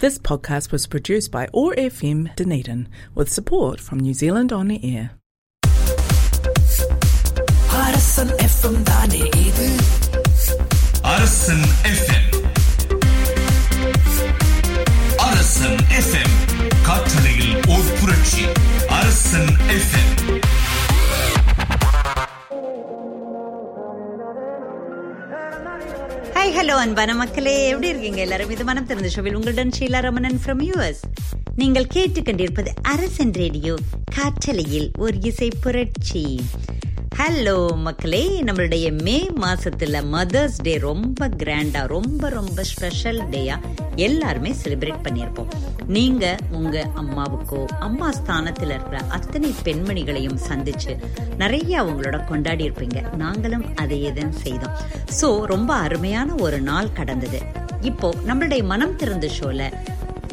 This podcast was produced by ORFM Dunedin with support from New Zealand On Air. Arasan FM தானே இது அரசன் FM அரசன் FM காற்றலையில் ஓர் புரட்சி அரசன் எஃப்எம் ஹாய் ஹலோ அன்பான மக்களே. எப்படி இருக்கீங்க? எல்லாரும் இது மனம் திறந்த ஷோவில் உங்களுடன் ஷீலா ரமணன் ஃப்ரம் யூஎஸ் நீங்கள் கேட்டுக்கொண்டிருப்பது அரசன் ரேடியோ காற்றலையில் ஒரு இசை புரட்சி. ஹலோ மக்களே. நம்மளுடைய மே மாசத்துல மதர்ஸ் டே ரொம்ப கிராண்டா ரொம்ப ரொம்ப ஸ்பெஷல் டேயா எல்லாருமே செலிப்ரேட் பண்ணியிருப்போம். நீங்க உங்க அம்மாவுக்கோ அம்மா ஸ்தானத்தில் இருக்கிற அத்தனை பெண்மணிகளையும் சந்திச்சு நிறைய அவங்களோட கொண்டாடி இருப்பீங்க. நாங்களும் அதையே தான் செய்தோம். சோ ரொம்ப அருமையான ஒரு நாள் கடந்தது. இப்போ நம்மளுடைய மனம் திறந்த ஷோல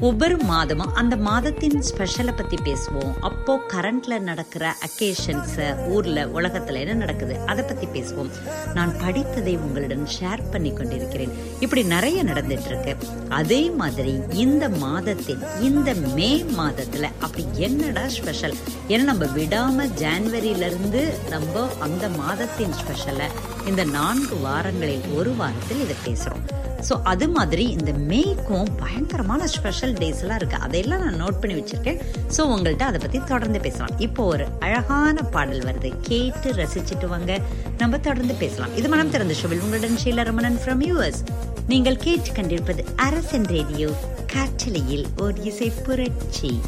ஒவ்வொரு மாதமும் அந்த மாதத்தின் ஸ்பெஷலை பத்தி பேசுவோம். அப்போ கரண்ட்ல நடக்கிற அக்கேஷன்ஸ் ஊர்ல உலகத்துல என்ன நடக்குது அதை பத்தி பேசுவோம். நான் படித்ததை உங்களுடன் ஷேர் பண்ணி கொண்டிருக்கிறேன். இப்படி நிறைய நடந்துட்டு இருக்கு அதே மாதிரி இந்த மாதத்தின் இந்த மே மாதத்துல அப்படி என்னடா ஸ்பெஷல் ஏன்னா நம்ம விடாம ஜான்வரியில இருந்து நம்ம அந்த மாதத்தின் ஸ்பெஷலை இந்த நான்கு வாரங்களில் ஒரு வாரத்தில் இதை பேசுறோம். ஸோ அது மாதிரி இந்த மேய்க்கும் பயங்கரமான ஸ்பெஷல் டேஸ் எல்லாம் இருக்கு. அதையெல்லாம் நான் நோட் பண்ணி வச்சிருக்கேன். ஸோ உங்கள்கிட்ட அதை பத்தி தொடர்ந்து பேசலாம். இப்போ ஒரு அழகான பாடல் வருது. கேட்டு ரசிச்சுட்டு வாங்க. நம்ம தொடர்ந்து பேசலாம். இது மனம் திறந்த ஷோவில் உங்களுடன் ஷீலா ரமணன் ஃப்ரம் யூஎஸ் நீங்கள் கேட்டு கண்டிருப்பது அரசன் ரேடியோ. காற்றலையில் ஒரு இசை புரட்சி.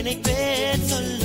நினைப்பேன் சொல்ல.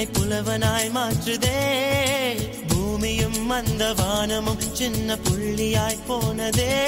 என்னை புலவனாய் மாற்றுதே. பூமியும் அந்த வானமும் சின்ன புள்ளியாய் போனதே.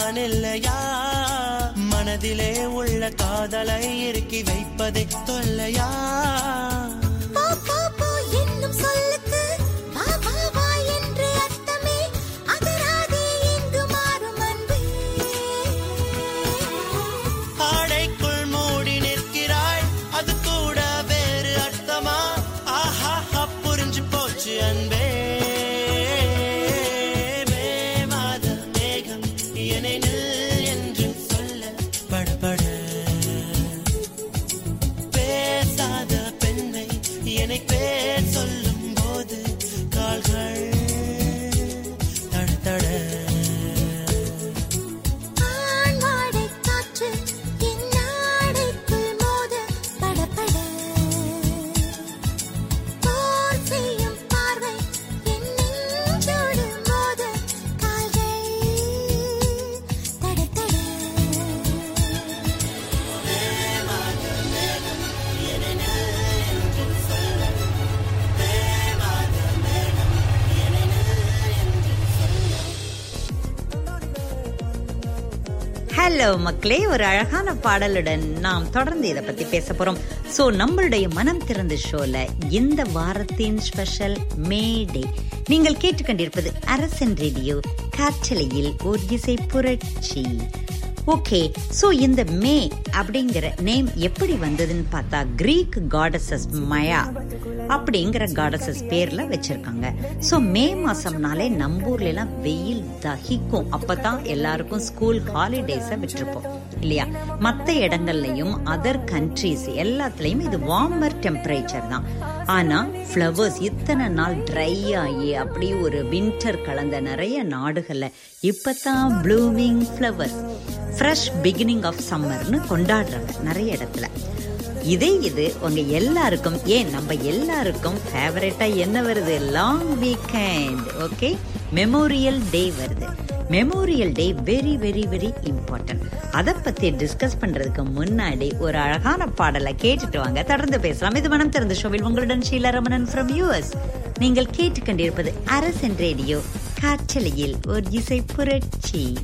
நான் இல்லையா மனதிலே உள்ள காதலை இறுக்கி வைப்பதை தொல்லையா? போ போ என்னும் சொல்லுக்கு ஹலோ மக்களே ஒரு அழகான பாடலுடன் நாம் தொடர்ந்து இதை பத்தி பேச போறோம். சோ நம்மளுடைய மனம் திறந்த ஷோல இந்த வாரத்தின் ஸ்பெஷல் மே டே நீங்கள் கேட்டுக்கொண்டிருப்பது அரசன் ரேடியோ காற்றலையில் ஒரு இசை புரட்சி. ஓகே சோ இந்த மே அப்படிங்கிற நேம் எப்படி வந்ததுன்னு பார்த்தா கிரீக் காடசஸ் மயா அப்படிங்கிற காடசஸ் பேர்ல வச்சிருக்காங்க. சோ மே மாசம்னாலே நம்ம ஊர்ல எல்லாம் வெயில் தகிக்கும். அப்பதான் எல்லாருக்கும் ஸ்கூல் ஹாலிடேஸ விட்டுருப்போம். இல்லையா? மத்த இடங்கள்லயும் அதர் கண்ட்ரீஸ் எல்லாத்துலயும் இது வார்மர் டெம்பரேச்சர் தான். ஆனா ஃப்ளவர்ஸ் இத்தனை நாள் ட்ரை ஆகி அப்படி ஒரு வின்டர் கலந்த நிறைய நாடுகள்ல இப்பதான் blooming flowers fresh beginning of சம்மர்னு கொண்டாடுறாங்க நிறைய இடத்துல. இதே இது உங்க எல்லாருக்கும் ஏன் நம்ம எல்லாருக்கும் ஃபேவரட்டா என்ன வருது? Long weekend okay memorial day வருது. Memorial day very very very important அதை பத்தி டிஸ்கஸ் பண்றதுக்கு முன்னாடி ஒரு அழகான பாடலை கேட்டுட்டு வாங்க. தொடர்ந்து பேசலாம். இது மனம் திறந்த ஷோவில் உங்களுடன் ஷீலா ரமணன் ஃப்ரம் யூஎஸ் நீங்கள் கேட்டுக்கொண்டிருப்பது அரசன் ரேடியோ காற்றலையில் ஒரு இசை புரட்சி.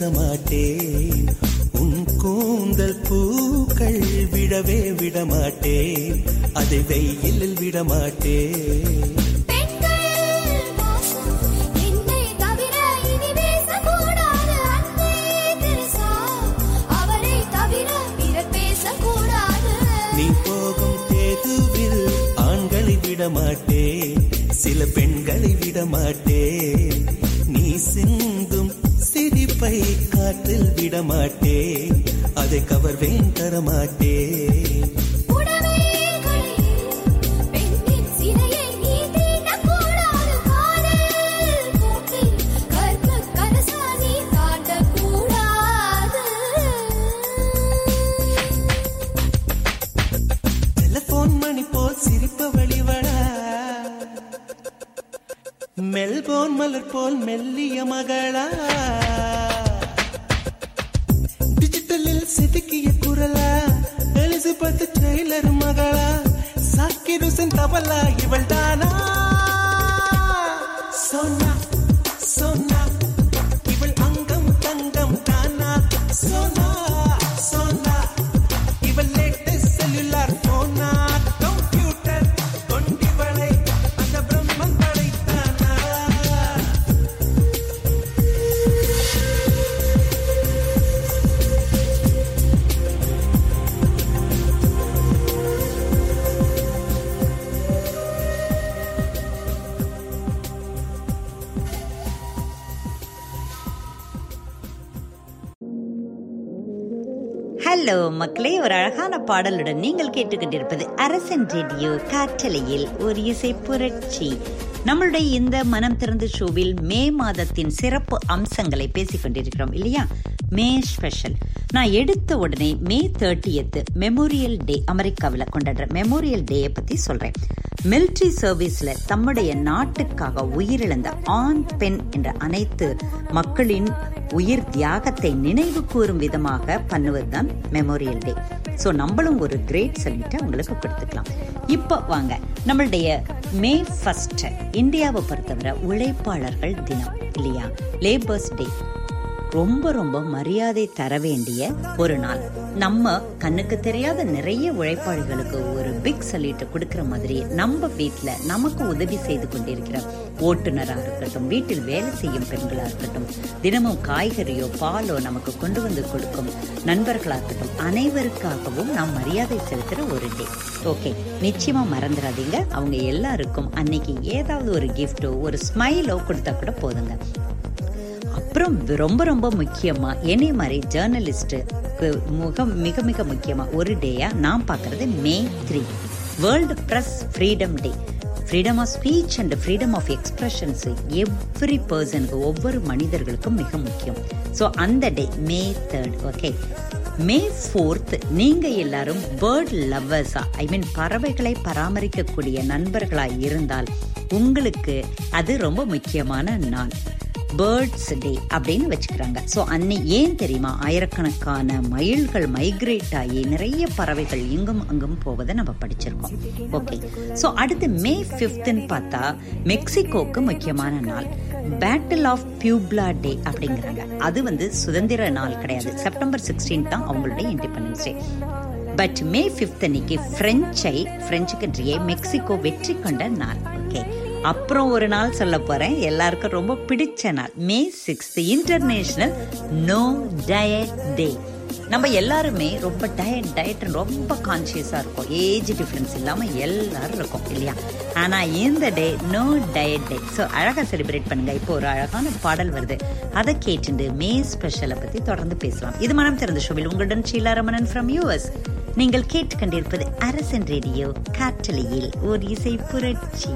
சுகத்தை மாட்டேன் அதை கவர்வேன் தரமாட்டேன் Oh. பாடலுடன் நீங்கள் கேட்டுக்கொண்டிருப்பது அரசன் ரேடியோ காற்றலையில் ஒரு இசை புரட்சி. நம்மளுடைய இந்த மனம் திறந்த ஷோவில் மே மாதத்தின் சிறப்பு அம்சங்களை பேசிக் கொண்டிருக்கிறோம் இல்லையா? May special. நான் எடுத்த உடனே மே தேர்ட்டியத்து மெமோரியல் டே அமெரிக்காவில் கொண்டாடுற மெமோரியல் டேயை பத்தி சொல்றேன். மிலிட்ரி சர்வீஸ்ல தம்முடைய நாட்டுக்காக உயிரிழந்த ஆண் பெண் என்ற அனைத்து மக்களின் உயிர் தியாகத்தை நினைவு கூறும் விதமாக பண்ணுவது தான் மெமோரியல் டே ஸோ நம்மளும் ஒரு கிரேட் சொல்லிட்டு உங்களுக்கு கொடுத்துக்கலாம். இப்போ வாங்க நம்மளுடைய மே ஃபர்ஸ்ட் இந்தியாவை பொறுத்தவரை உழைப்பாளர்கள் தினம் இல்லையா? லேபர்ஸ் டே ரொம்ப ரொம்ப மரியாதை தர வேண்டிய ஒரு நாள். நம்ம கண்ணுக்கு தெரியாத நிறைய உழைப்பாளிகளுக்கு ஒரு பிக் சல்யூட் கொடுக்கற மாதிரி நம்ம வீட்டுல நமக்கு உதவி செய்து கொண்டிருக்கிற ஓட்டுநரா இருக்கட்டும் வீட்டில் வேலை செய்யும் பெண்களா இருக்கட்டும் தினமும் காய்கறியோ பாலோ நமக்கு கொண்டு வந்து கொடுக்கும் நண்பர்களாக இருக்கட்டும் அனைவருக்காகவும் நாம் மரியாதை செலுத்துற ஒரு டே ஓகே நிச்சயமா மறந்துடாதீங்க. அவங்க எல்லாருக்கும் அன்னைக்கு ஏதாவது ஒரு கிஃப்டோ ஒரு ஸ்மைலோ கொடுத்தா கூட போதுங்க. அப்புறம் ரொம்ப ரொம்ப முக்கியமா என்னை மாதிரி ஜேர்னலிஸ்ட்டு முக மிக மிக முக்கியமா ஒரு டேயா நான் பார்க்கறது May three world press freedom day freedom of speech and freedom of expressions every பர்சனுக்கு ஒவ்வொரு மனிதர்களுக்கும் மிக முக்கியம். ஸோ அந்த day May third okay May fourth நீங்கள் எல்லாரும் பேர்ட் லவ்வர்ஸா ஐ மீன் பறவைகளை பராமரிக்கக்கூடிய நண்பர்களாக இருந்தால் உங்களுக்கு அது ரொம்ப முக்கியமான நாள். பேர்ட்ஸ் டே அப்படின்னு வச்சுக்கிறாங்க. ஸோ அன்னை ஏன் தெரியுமா? ஆயிரக்கணக்கான மயில்கள் மைக்ரேட் ஆகி நிறைய பறவைகள் இங்கும் அங்கும் போவதை நம்ம படிச்சிருக்கோம். ஓகே ஸோ அடுத்து மே ஃபிஃப்த்னு பார்த்தா மெக்சிகோக்கு முக்கியமான நாள். பேட்டில் ஆஃப் பியூப்லா டே அப்படிங்கிறாங்க. அது வந்து சுதந்திர நாள் கிடையாது. செப்டம்பர் சிக்ஸ்டீன் தான் அவங்களுடைய independence day but May fifth அன்னைக்கு பிரெஞ்சை பிரெஞ்சு கண்ட்ரியை மெக்சிகோ வெற்றி கொண்ட நாள். ஓகே அப்புறம் ஒரு நாள் சொல்ல போறேன். எல்லாருக்கும் ரொம்ப பிடிச்ச நாள். May sixth international no diet day நம்ம எல்லாருமே ரொம்ப டயட் டயட் ரொம்ப கான்சியஸா இருக்கும். ஏஜ் டிஃபரன்ஸ் இல்லாம எல்லாரும் இருக்கும் இல்லையா? ஆனா இந்த day no diet day so அழகா செலிப்ரேட் பண்ணுங்க. இப்போ ஒரு அழகான பாடல் வருது. அதை கேட்டுண்டு மே ஸ்பெஷலை பத்தி தொடர்ந்து பேசலாம். இது மனம் திறந்த ஷோவில் உங்களுடன் ஷீலா ரமணன் ஃப்ரம் யூஎஸ் நீங்கள் கேட்டுக்கொண்டிருப்பது அரசன் ரேடியோ காற்றலையில் ஒரு இசை புரட்சி.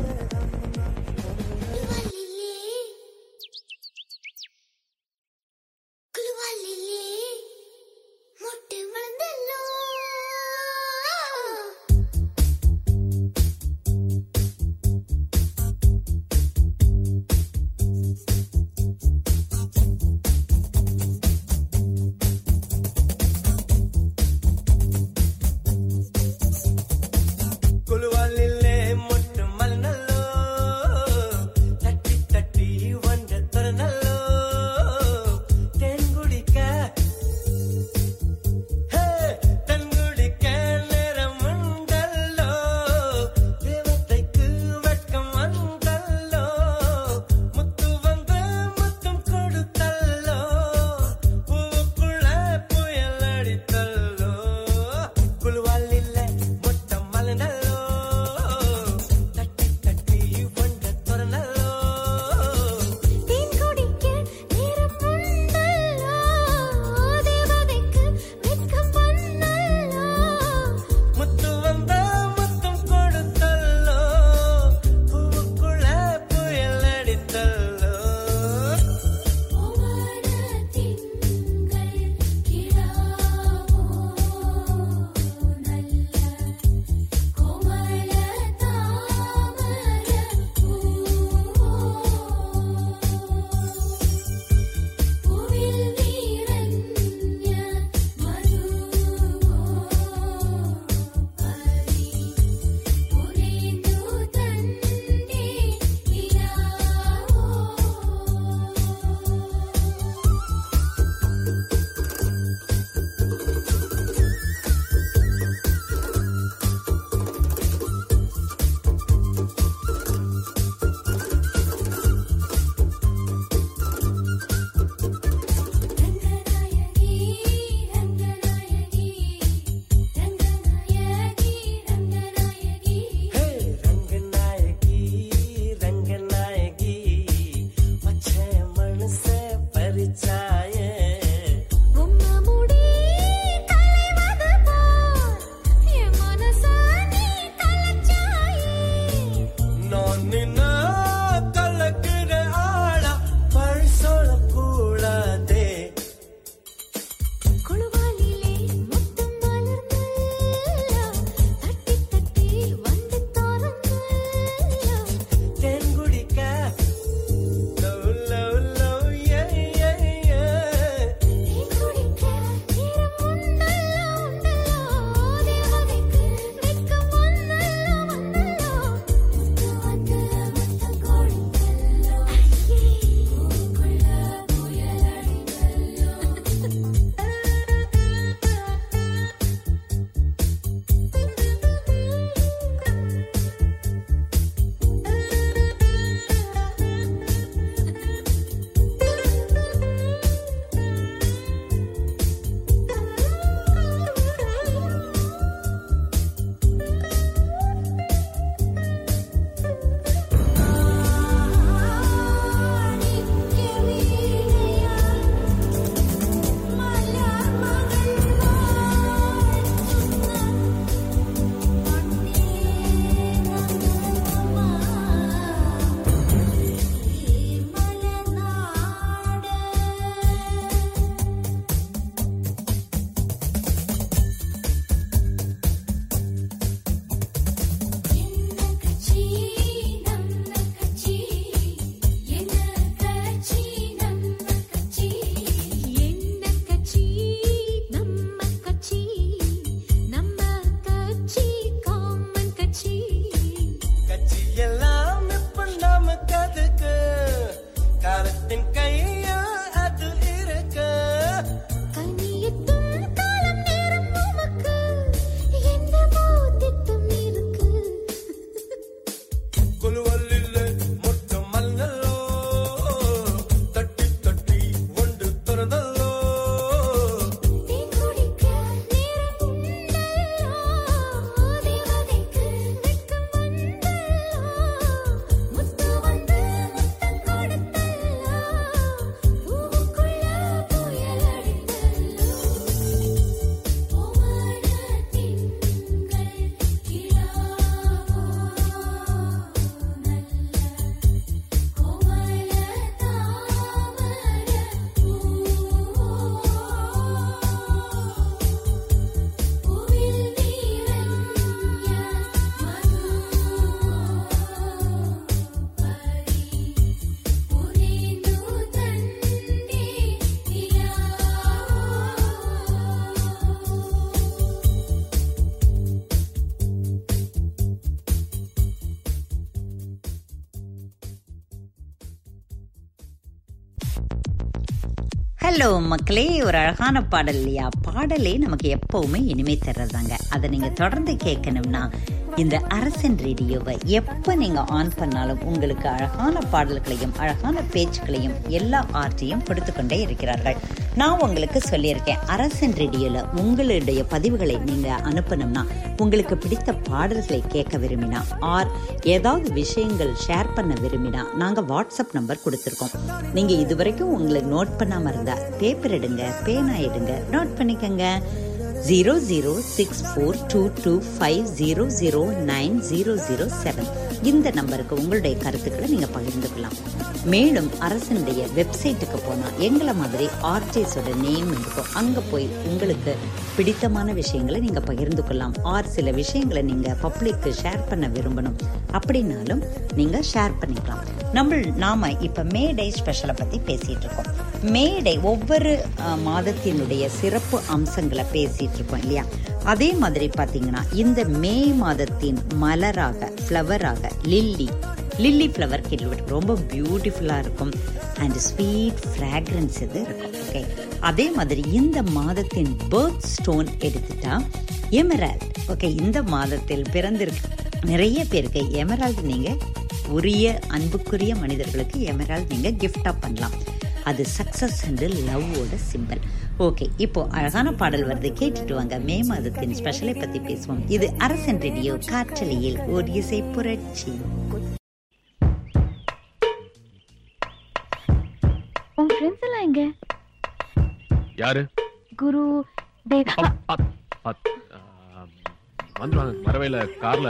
ஹலோ மக்களே ஒரு அழகான பாடல் இல்லையா? பாடலே நமக்கு எப்பவுமே இனிமை தர்றதாங்க அதை நீங்க தொடர்ந்து கேட்கணும்னா இந்த அரசன் ரேடியோவை எப்ப நீங்க ஆன் பண்ணாலும் உங்களுக்கு அழகான பாடல்களையும் அழகான பேச்சுக்களையும் எல்லா ஆர்டியும் கொடுத்து கொண்டே இருக்கிறார்கள். நான் உங்களுக்கு சொல்லியிருக்கேன். அரசன் ரேடியோல உங்களுடைய பதிவுகளை நீங்க அனுப்பணும்னா உங்களுக்கு பிடித்த பாடல்களை கேட்க விரும்பினா ஆர் ஏதாவது விஷயங்கள் ஷேர் பண்ண விரும்பினா நாங்க வாட்ஸ்அப் நம்பர் கொடுத்துருக்கோம். நீங்க இதுவரைக்கும் உங்களுக்கு நோட் பண்ணாம இருந்தா பேப்பர் எடுங்க பேனா எடுங்க நோட் பண்ணிக்கங்க. Zero zero six four two two five zero zero nine zero zero seven இந்த நம்பருக்கு உங்களுடைய கருத்துக்களை நீங்க பகிர்ந்து கொள்ளலாம். மேலும் அரசனுடைய வெப்சைட்டுக்கு போனா எங்களை மாதிரி ஆர்டிஸ்டோட நேம் இருக்கும் அங்க போய் உங்களுக்கு பிடித்தமான விஷயங்களை நீங்க பகிர்ந்து கொள்ளலாம். ஆர் சில விஷயங்களை நீங்க பப்ளிக்கு ஷேர் பண்ண விரும்பணும். அப்படின்னாலும் நீங்க ஷேர் பண்ணிக்கலாம். நம்ம நாம இப்ப மே டே ஸ்பெஷலை பத்தி பேசிட்டு இருக்கோம். மேடை ஒவ்வொரு மாதத்தினுடைய சிறப்பு அம்சங்களை பேசிட்டு இருக்கோம் இல்லையா? அதே மாதிரி பாத்தீங்கன்னா இந்த மே மாதத்தின் மலராக ஃப்ளவராக லில்லி லில்லி ஃப்ளவர் கேள்விப்பட்டு ரொம்ப பியூட்டிஃபுல்லாக இருக்கும். அண்ட் ஸ்வீட் ஃப்ராக்ரன்ஸ் இது இருக்கும் ஓகே அதே மாதிரி இந்த மாதத்தின் பேர்த் ஸ்டோன் எடுத்துட்டா எமரால்ட் ஓகே இந்த மாதத்தில் பிறந்திருக்கு நிறைய பேருக்கு எமரால்டு நீங்க உரிய அன்புக்குரிய மனிதர்களுக்கு எமரால் நீங்க gift-ஆ பண்ணலாம். அது சக்சஸ் அண்ட் லவ்வோட சிம்பல் ஓகே இப்போ அழகான பாடல் வருது. கேட்டுட்டு வாங்க. மே மாதத்தின் ஸ்பெஷலை பத்தி பேசுவோம். இது அரசன் ரேடியோ காற்றலையில் ஒரு இசை புரட்சி. உன் ஃப்ரெண்ட்ஸ் எல்லாம் எங்க? யாரு? குரு தேவ் வந்துருவாங்க. வரவே இல்லை கார்ல